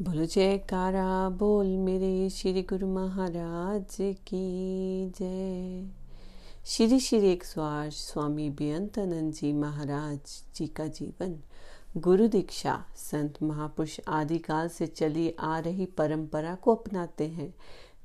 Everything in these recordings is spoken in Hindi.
बोलो जयकारा, बोल मेरे श्री गुरु महाराज की जय। श्री श्री एक स्वार, स्वामी बेअंतानंद जी महाराज जी का जीवन। गुरु दीक्षा, संत महापुरुष आदिकाल से चली आ रही परंपरा को अपनाते हैं।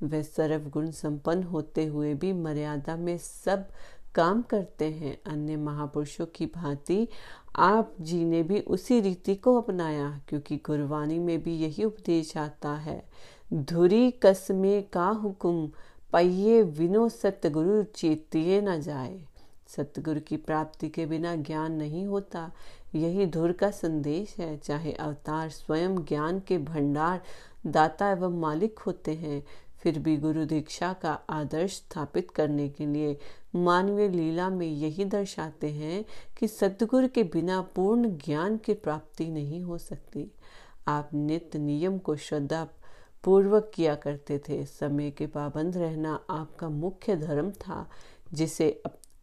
वे सर्व गुण संपन्न होते हुए भी मर्यादा में सब काम करते हैं अन्य महापुरुषों की भांति। आप जी ने भी उसी रीति को अपनाया, क्योंकि गुरबानी में भी यही उपदेश आता है। धुरी कसमे का हुक्म, पहिए विनो सतगुरु चेतिए न जाए। सतगुरु की प्राप्ति के बिना ज्ञान नहीं होता। यही धुर का संदेश है। चाहे अवतार स्वयं ज्ञान के भंडार दाता एवं मालिक होते हैं फिर भी गुरु दीक्षा का आदर्श स्थापित करने के लिए मानवीय लीला में यही दर्शाते हैं कि सदगुरु के बिना पूर्ण ज्ञान की प्राप्ति नहीं हो सकती। आप नित्य नियम को श्रद्धा पूर्वक किया करते थे। समय के पाबंद रहना आपका मुख्य धर्म था, जिसे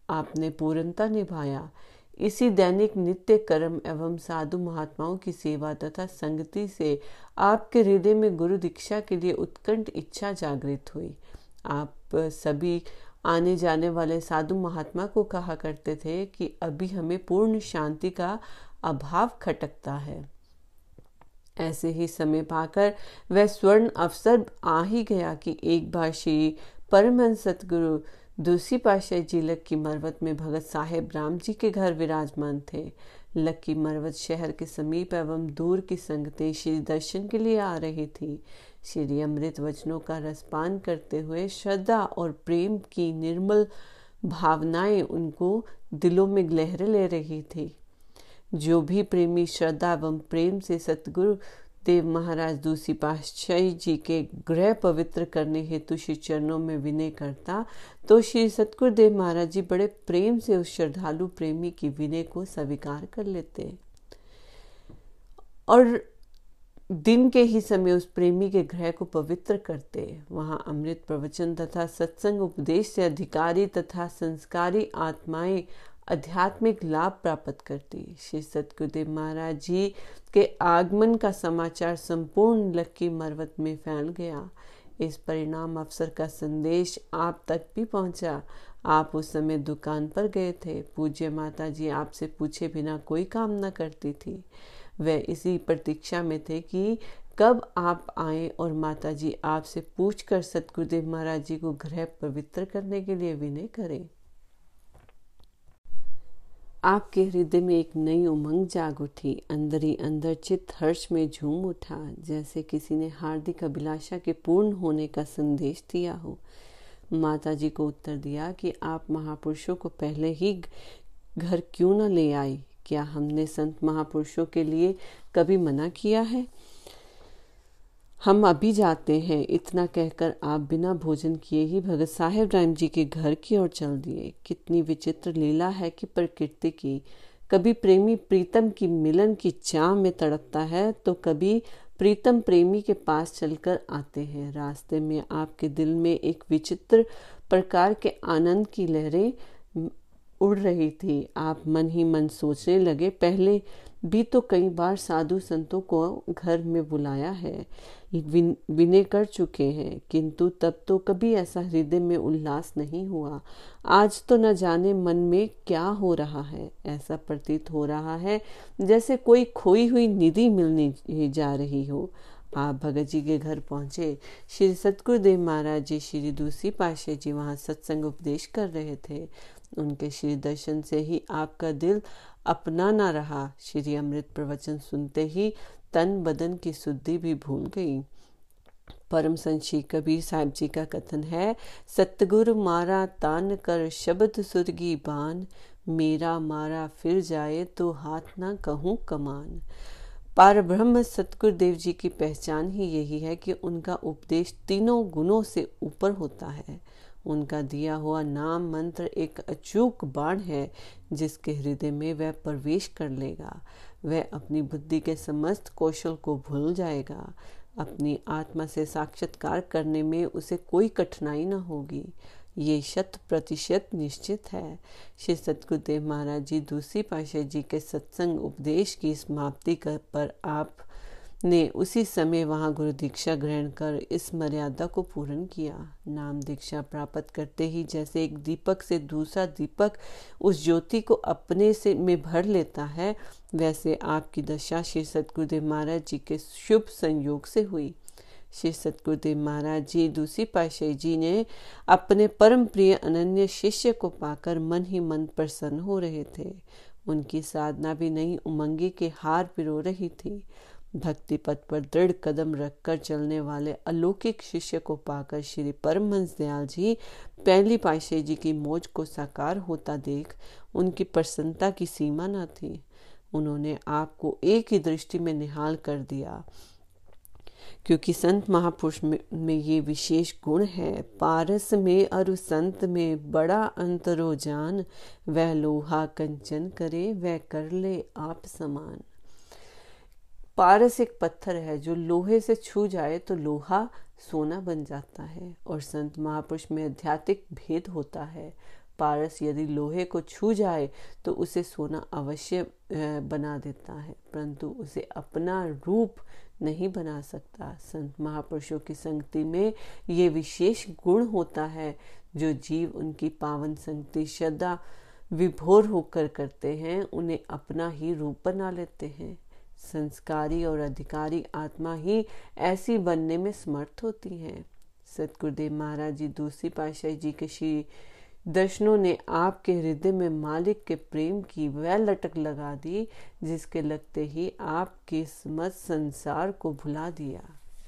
आपने पूर्णता निभाया। इसी दैनिक नित्य कर्म एवं साधु महात्माओं की सेवा तथा संगति से आपके हृदय में गुरु दीक्षा के लिए उत्कंठ इच्छा जागृत हुई। आप सभी आने जाने वाले साधु महात्मा को कहा करते थे कि अभी हमें पूर्ण शांति का अभाव खटकता है। ऐसे ही समय पाकर वह स्वर्ण अवसर आ ही गया कि एक बार श्री परमहंस सतगुरु दूसरी पाशाही जी लक्की मरवत में भगत साहेब राम जी के घर विराजमान थे। लक्की मरवत शहर के समीप एवं दूर की संगतें श्री दर्शन के लिए आ रही थी। श्री अमृत वचनों का रसपान करते हुए श्रद्धा और प्रेम की निर्मल भावनाएँ उनको दिलों में लहरें ले रही थी। जो भी प्रेमी श्रद्धा एवं प्रेम से सतगुरु देव महाराज दूसरी पातशाही जी के गृह पवित्र करने हेतु श्री चरणों में विनय करता तो श्री सतगुरु देव महाराज जी बड़े प्रेम से उस श्रद्धालु प्रेमी की विनय को स्वीकार कर लेते और दिन के ही समय उस प्रेमी के ग्रह को पवित्र करते वहाँ अमृत प्रवचन तथा सत्संग उपदेश से अधिकारी तथा संस्कारी आत्माएँ आध्यात्मिक लाभ प्राप्त करती श्री सतगुरुदेव महाराज जी के आगमन का समाचार संपूर्ण लक्की मरवत में फैल गया। इस परिणाम अवसर का संदेश आप तक भी पहुँचा। आप उस समय दुकान पर गए थे। पूज्य माता जी आपसे पूछे बिना कोई काम न करती थी। वे इसी प्रतीक्षा में थे कि कब आप आए और माता जी आपसे पूछ कर सतगुरुदेव महाराज जी को गृह पवित्र करने के लिए विनय करें। आपके हृदय में एक नई उमंग जाग उठी। अंदर ही अंदर चित्त हर्ष में झूम उठा, जैसे किसी ने हार्दिक अभिलाषा के पूर्ण होने का संदेश दिया हो। माता जी को उत्तर दिया कि आप महापुरुषों को पहले ही घर क्यों न ले आई? क्या हमने संत महापुरुषों के लिए कभी मना किया है? हम अभी जाते हैं, इतना कहकर आप बिना भोजन किए ही भगत साहेब राम जी के घर की ओर चल दिए। कितनी विचित्र लीला है कि प्रकृति की। कभी प्रेमी प्रीतम की मिलन की चाह में तड़पता है तो कभी प्रीतम प्रेमी के पास चलकर आते हैं। रास्ते में आपके दिल में एक विचित्र प्रकार के आनंद की लहरें उड़ रही थी। आप मन ही मन सोचने लगे, पहले भी तो कई बार साधु संतों को घर में बुलाया है विनय कर चुके हैं, किंतु तब तो कभी ऐसा हृदय में उल्लास नहीं हुआ। आज तो न जाने मन में क्या हो रहा है, ऐसा प्रतीत हो रहा है, जैसे कोई खोई हुई निधि मिलने जा रही हो। आप भगत जी के घर पहुँचे। श्री सतगुरुदेव महाराज जी, श्री दूसरी पाशे जी वहाँ सत्संग उपदेश कर रहे थे। उनके श्री दर्शन से ही आपका दिल अपना ना रहा। श्री अमृत प्रवचन सुनते ही तन बदन की शुद्धि भी भूल गई। परम संशी कबीर साहिब जी का कथन है, सतगुरु मारा तान कर शब्द सुरगी बान, मेरा मारा फिर जाए तो हाथ ना कहूँ कमान। पार ब्रह्म सतगुरु देव जी की पहचान ही यही है कि उनका उपदेश तीनों गुणों से ऊपर होता है। उनका दिया हुआ नाम मंत्र एक अचूक बाण है, जिसके हृदय में वह प्रवेश कर लेगा। वह अपनी बुद्धि के समस्त कौशल को भूल जाएगा। अपनी आत्मा से साक्षात्कार करने में उसे कोई कठिनाई न होगी। ये शत प्रतिशत निश्चित है। श्री सतगुरुदेव महाराज जी दूसरी पाशाह जी के सत्संग उपदेश की समाप्ति पर आप ने उसी समय वहाँ गुरु दीक्षा ग्रहण कर इस मर्यादा को पूर्ण किया। नाम दीक्षा प्राप्त करते ही जैसे एक दीपक से दूसरा दीपक उस ज्योति को अपने से में भर लेता है, वैसे आपकी दशा श्री सतगुरुदेव महाराज जी के शुभ संयोग से हुई। श्री सतगुरुदेव महाराज जी, दूसरी पाशाही जी ने अपने परम प्रिय अनन्य शिष्य को पाकर मन ही मन प्रसन्न हो रहे थे। उनकी साधना भी नई उमंगी के हार पिरो रही थी। भक्ति पथ पर दृढ़ कदम रखकर चलने वाले अलौकिक शिष्य को पाकर श्री परमहंस दयाल जी पहली पाशे जी की मौज को साकार होता देख उनकी प्रसन्नता की सीमा न थी। उन्होंने आपको एक ही दृष्टि में निहाल कर दिया क्योंकि संत महापुरुष में, में ये विशेष गुण है। पारस में अरु संत में बड़ा अंतरो जान वह लोहा कंचन करे वह कर ले आप समान। पारस एक पत्थर है, जो लोहे से छू जाए तो लोहा सोना बन जाता है और संत महापुरुष में आध्यात्मिक भेद होता है। पारस यदि लोहे को छू जाए तो उसे सोना अवश्य बना देता है, परंतु उसे अपना रूप नहीं बना सकता। संत महापुरुषों की संगति में ये विशेष गुण होता है, जो जीव उनकी पावन संगति श्रद्धा विभोर होकर करते हैं, उन्हें अपना ही रूप बना लेते हैं। संस्कारी और अधिकारी आत्मा ही ऐसी बनने में समर्थ होती हैं। सतगुरुदेव महाराज जी, दूसरी पाशाही जी के श्री दर्शनों ने आपके हृदय में मालिक के प्रेम की वह लटक लगा दी, जिसके लगते ही आपके समझ संसार को भुला दिया।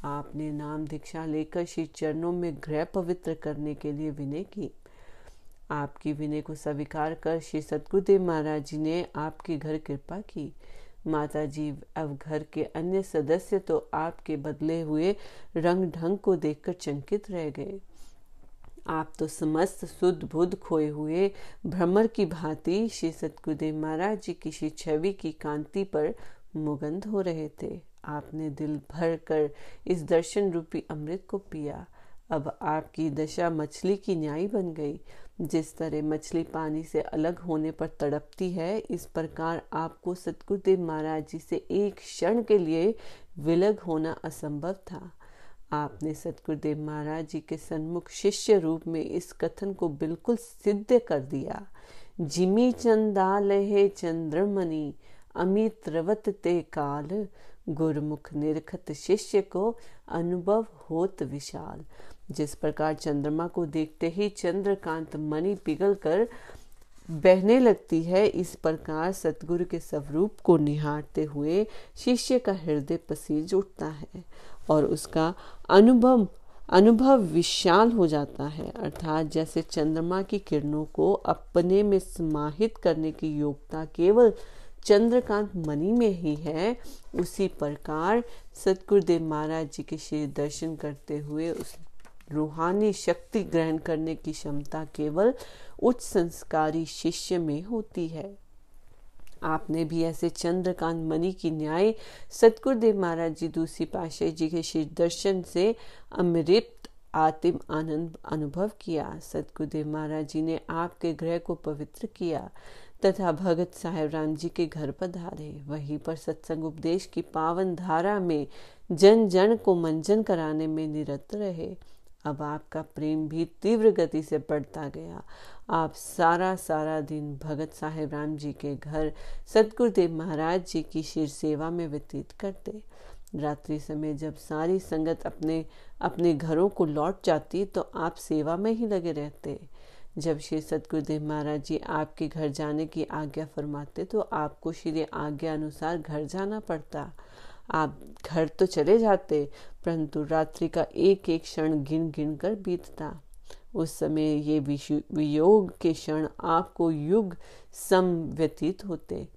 आपने नाम दीक्षा लेकर श्री चरणों में गृह पवित्र करने के लिए विनय की। आपकी विनय को स्वीकार कर श्री सतगुरुदेव महाराज जी ने आपके घर कृपा की। माता जी अब घर के अन्य सदस्य तो आपके बदले हुए रंग ढंग को देखकर चंकित रह गए। आप तो समस्त शुद्ध बुद्ध खोए हुए भ्रमर की भांति श्री सतगुरुदेव महाराज जी की श्री छवि की कांति पर मुगंध हो रहे थे। आपने दिल भर कर इस दर्शन रूपी अमृत को पिया। अब आपकी दशा मछली की न्याय बन गई। जिस तरह मछली पानी से अलग होने पर तड़पती है, इस प्रकार आपको सतगुरुदेव महाराज जी से एक क्षण के लिए विलग होना असंभव था। आपने सतगुरुदेव महाराज जी के सन्मुख शिष्य रूप में इस कथन को बिल्कुल सिद्ध कर दिया। जिमी चंदा लहे चंद्रमणि, अमित रवत ते काल, गुरमुख निरखत शिष्य को अनुभव होत विशाल। जिस प्रकार चंद्रमा को देखते ही चंद्रकांत मणि पिघल कर बहने लगती है, इस प्रकार सतगुरु के स्वरूप को निहारते हुए शिष्य का हृदय पसीज उठता है और उसका अनुभव अनुभव विशाल हो जाता है। अर्थात जैसे चंद्रमा की किरणों को अपने में समाहित करने की योग्यता केवल चंद्रकांत मणि में ही है, उसी प्रकार सतगुरुदेव महाराज जी के श्री दर्शन करते हुए उस रूहानी शक्ति ग्रहण करने की क्षमता केवल उच्च संस्कारी शिष्य में होती है। आपने भी ऐसे चंद्रकांत मणि की न्याय सतगुरुदेव महाराज जी दूसरी पाशाही जी के श्री दर्शन से अमृत आतिम आनंद अनुभव किया। सतगुरुदेव महाराज जी ने आपके ग्रह को पवित्र किया तथा भगत साहेब राम जी के घर पधारे। वहीं पर सत्संग उपदेश की पावन धारा में जन जन को मंजन कराने में निरत रहे। अब आपका प्रेम भी तीव्र गति से बढ़ता गया। आप सारा सारा दिन भगत साहेब राम जी के घर, सतगुरुदेव महाराज जी की शिर सेवा में व्यतीत करते। रात्रि समय जब सारी संगत अपने अपने घरों को लौट जाती तो आप सेवा में ही लगे रहते। जब श्री सतगुरुदेव महाराज जी आपके घर जाने की आज्ञा फरमाते तो आपको श्री आज्ञा अनुसार घर जाना पड़ता। आप घर तो चले जाते, परंतु रात्रि का एक एक क्षण गिन गिन कर बीतता। उस समय ये वियोग के क्षण आपको युग सम व्यतीत होते।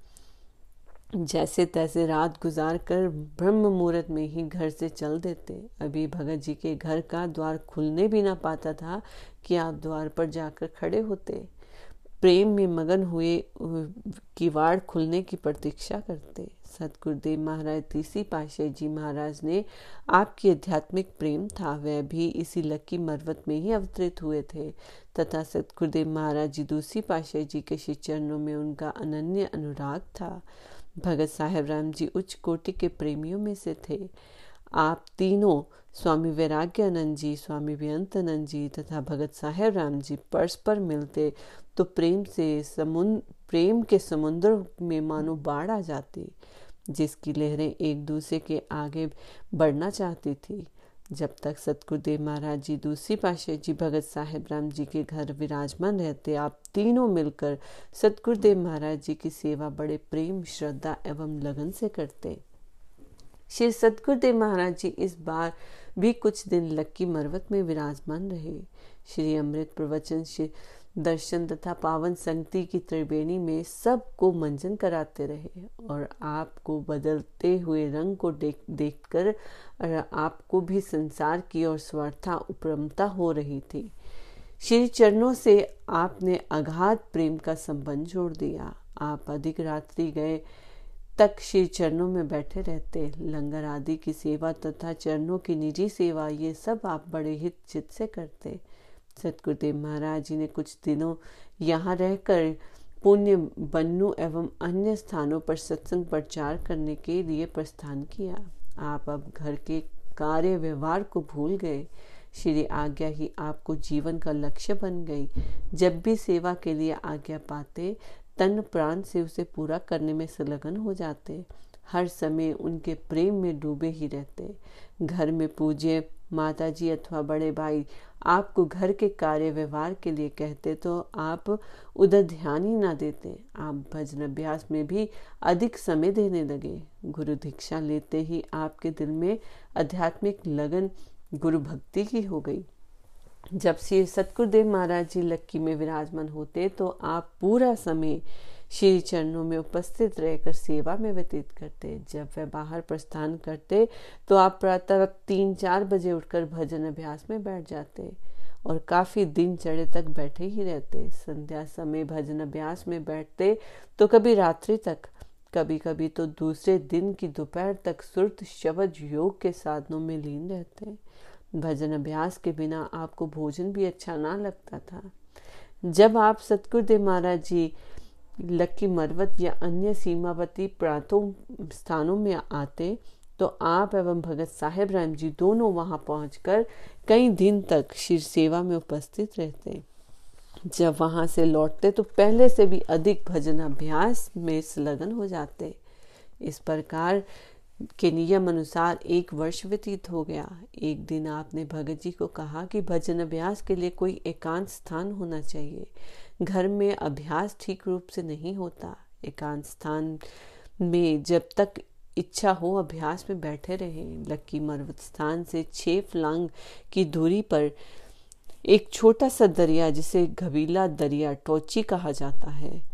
जैसे तैसे रात गुजार कर ब्रह्म मुहूर्त में ही घर से चल देते। अभी भगत जी के घर का द्वार खुलने भी ना पाता था कि आप द्वार पर जाकर खड़े होते। प्रेम में मगन हुए किवाड़ खुलने की प्रतीक्षा करते। सतगुरुदेव महाराज तीसरी पाशाही जी महाराज ने आपकी आध्यात्मिक प्रेम था, वह भी इसी लक्की मरवत में ही अवतरित हुए थे। तथा सतगुरुदेव महाराज जी दूसरी पाशाही जी के श्री चरणों में उनका अनन्य अनुराग था। भगत साहेब राम जी उच्च कोटि के प्रेमियों में से थे। आप तीनों स्वामी वैराग्यानंद जी, स्वामी बेअंतानंद जी तथा भगत साहेब राम जी परस्पर मिलते तो प्रेम से समुद्र प्रेम के समुद्र में मानो बाढ़ आ जाती, जिसकी लहरें एक दूसरे के आगे बढ़ना चाहती थी। जब तक सतगुरुदेव महाराज जी दूसरी पाशा जी भगत साहेब राम जी के घर विराजमान रहते, आप तीनों मिलकर सतगुरुदेव महाराज जी की सेवा बड़े प्रेम, श्रद्धा एवं लगन से करते। श्री सतगुरुदेव महाराज जी इस बार भी कुछ दिन लक्की मरवत में विराजमान रहे। श्री अमृत प्रवचन, श्री दर्शन तथा पावन संगति की त्रिवेणी में सबको मंजन कराते रहे और आपको बदलते हुए रंग को देख, देखकर आपको भी संसार की और स्वार्था, उपरमता हो रही थी। श्री चरणों से आपने अगाध प्रेम का संबंध जोड़ दिया। आप अधिक रात्रि गए तक श्री चरणों में बैठे रहते लंगर आदि की सेवा तथा चरणों की निजी सेवा ये सब आप बड़े हित चित से करते। सतगुरुदेव महाराज जी ने कुछ दिनों यहाँ रहकर पुण्य, बन्नू एवं अन्य स्थानों पर सत्संग प्रचार करने के लिए प्रस्थान किया। आप अब घर के कार्य व्यवहार को भूल गए। श्री आज्ञा ही आपको जीवन का लक्ष्य बन गई। जब भी सेवा के लिए आज्ञा पाते तन प्राण से उसे पूरा करने में संलग्न हो जाते। हर समय उनके प्रेम में डूबे ही रहते। घर में पूज्य माता जी अथवा बड़े भाई आपको घर के कार्य व्यवहार के लिए कहते तो आप उधर ध्यान ही ना देते। आप भजन अभ्यास में भी अधिक समय देने लगे। गुरु दीक्षा लेते ही आपके दिल में आध्यात्मिक लगन गुरु भक्ति की हो गई। जब श्री सतगुरुदेव महाराज जी लक्की में विराजमान होते तो आप पूरा समय श्री चरणों में उपस्थित रहकर सेवा में व्यतीत करते। जब वे बाहर प्रस्थान करते तो आप प्रातः तीन चार बजे उठकर भजन अभ्यास में बैठ जाते और काफ़ी दिन चढ़े तक बैठे ही रहते। संध्या समय भजन अभ्यास में बैठते तो कभी रात्रि तक कभी कभी तो दूसरे दिन की दोपहर तक सुरत, शब्द, योग के साधनों में लीन रहते। भजन अभ्यास के बिना आपको भोजन भी अच्छा ना लगता था। जब आप सतगुरुदेव महाराज जी, लक्की मरवत या अन्य सीमावर्ती प्रांतों, स्थानों में आते तो आप एवं भगत साहेब राम जी दोनों वहाँ पहुंचकर कई दिन तक शिर सेवा में उपस्थित रहते। जब वहाँ से लौटते तो पहले से भी अधिक भजन अभ्यास में संलग्न हो जाते। इस प्रकार के नियम अनुसार एक वर्ष व्यतीत हो गया। एक दिन आपने भगत जी को कहा कि भजन अभ्यास के लिए कोई एकांत स्थान होना चाहिए। घर में अभ्यास ठीक रूप से नहीं होता। एकांत स्थान में जब तक इच्छा हो, अभ्यास में बैठे रहे। लक्की मर्वत स्थान से छह फलांग की दूरी पर एक छोटा सा दरिया, जिसे घबीला दरिया टोची कहा जाता है।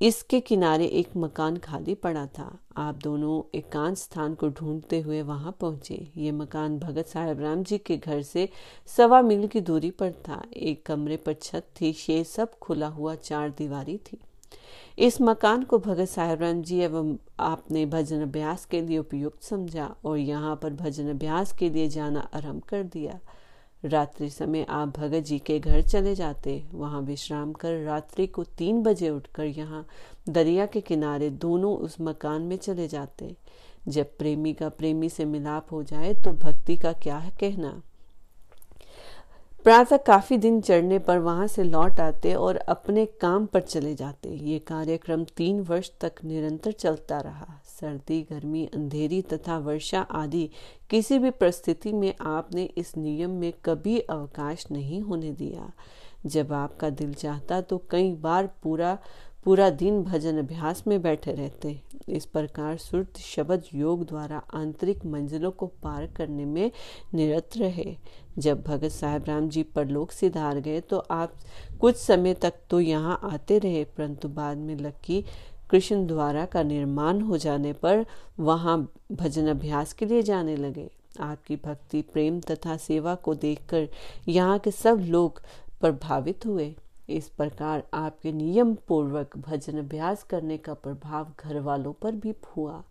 इसके किनारे एक मकान खाली पड़ा था। आप दोनों एकांत स्थान को ढूंढते हुए वहाँ पहुँचे। ये मकान भगत साहेब राम जी के घर से सवा मील की दूरी पर था। एक कमरे पर छत थी, शेर सब खुला हुआ चार दीवारी थी। इस मकान को भगत साहेब राम जी एवं आपने भजन अभ्यास के लिए उपयुक्त समझा और यहाँ पर भजन अभ्यास के लिए जाना आरंभ कर दिया। रात्रि समय आप भगत जी के घर चले जाते, वहाँ विश्राम कर रात्रि को तीन बजे उठकर यहाँ दरिया के किनारे दोनों उस मकान में चले जाते। जब प्रेमी का प्रेमी से मिलाप हो जाए तो भक्ति का क्या है कहना? प्रातः काफ़ी दिन चढ़ने पर वहाँ से लौट आते और अपने काम पर चले जाते। ये कार्यक्रम तीन वर्ष तक निरंतर चलता रहा। सर्दी, गर्मी, अंधेरी तथा वर्षा आदि किसी भी परिस्थिति में आपने इस नियम में कभी अवकाश नहीं होने दिया। जब आपका दिल चाहता तो कई बार पूरा पूरा दिन भजन अभ्यास में बैठे रहते। इस प्रकार सुरत शब्द योग द्वारा आंतरिक मंजिलों को पार करने में निरत रहे। जब भगत साहब राम जी परलोक से धार गए तो आप कुछ समय तक तो यहाँ आते रहे, परंतु बाद में लक्की कृष्ण द्वारा का निर्माण हो जाने पर वहाँ भजन अभ्यास के लिए जाने लगे। आपकी भक्ति, प्रेम तथा सेवा को देखकर यहाँ के सब लोग प्रभावित हुए। इस प्रकार आपके नियम पूर्वक भजन अभ्यास करने का प्रभाव घर वालों पर भी हुआ।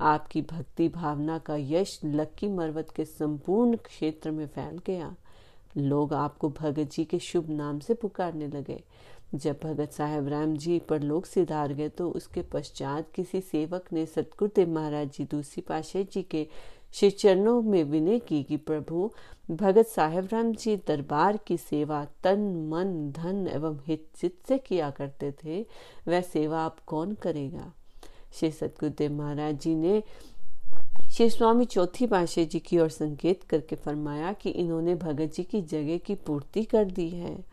आपकी भक्ति भावना का यश लक्की मरवत के संपूर्ण क्षेत्र में फैल गया। लोग आपको भगत जी के शुभ नाम से पुकारने लगे। जब भगत साहेब राम जी पर लोग सिधार गए तो उसके पश्चात किसी सेवक ने सतगुरुदेव महाराज जी दूसरी पाशे जी के श्री चरणों में विनय की कि प्रभु, भगत साहेब राम जी दरबार की सेवा तन, मन, धन एवं हित चित से किया करते थे, वह सेवा अब कौन करेगा? श्री सतगुरुदेव महाराज जी ने श्री स्वामी चौथी पाशे जी की ओर संकेत करके फरमाया कि इन्होंने भगत जी की जगह की पूर्ति कर दी है।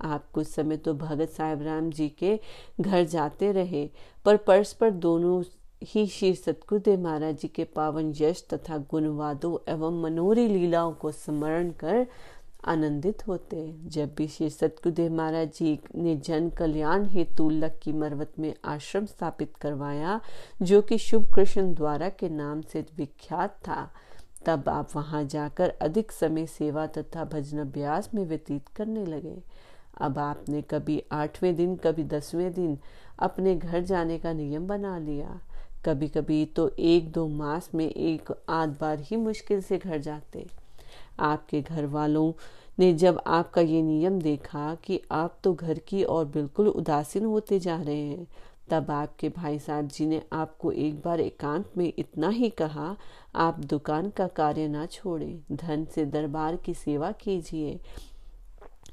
आप कुछ समय तो भगत साहेब राम जी के घर जाते रहे, पर परस्पर दोनों ही श्री सतगुरुदेव महाराज जी के पावन यश तथा गुणवादों एवं मनोरी लीलाओं को स्मरण कर आनंदित होते जब भी श्री सतगुरुदेव महाराज जी ने जन कल्याण हेतु लक की मरवत में आश्रम स्थापित करवाया, जो कि शुभ कृष्ण द्वारा के नाम से विख्यात था, तब आप वहाँ जाकर अधिक समय सेवा तथा भजन अभ्यास में व्यतीत करने लगे। अब आपने कभी आठवें दिन, कभी दसवें दिन अपने घर जाने का नियम बना लिया। कभी कभी तो एक दो मास में एक आध बार ही मुश्किल से घर जाते। आपके घर वालों ने जब आपका ये नियम देखा कि आप तो घर की और बिल्कुल उदासीन होते जा रहे हैं, तब आपके भाई साहब जी ने आपको एक बार एकांत में इतना ही कहा, आप दुकान का कार्य ना छोड़ें, धन से दरबार की सेवा कीजिए।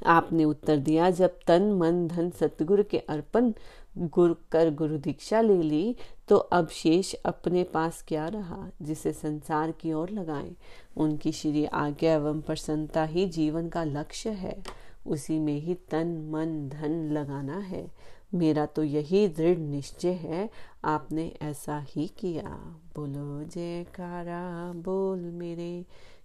आपने उत्तर दिया, जब तन, मन, धन, सतगुरु के अर्पण गुरु, कर, गुरु दीक्षा ले ली तो अब शेष अपने पास क्या रहा, जिसे संसार की ओर लगाएँ? उनकी श्री आज्ञा एवं प्रसन्नता ही जीवन का लक्ष्य है। उसी में ही तन, मन, धन लगाना है। मेरा तो यही दृढ़ निश्चय है, आपने ऐसा ही किया। बोलो, जयकारा, बोल मेरे।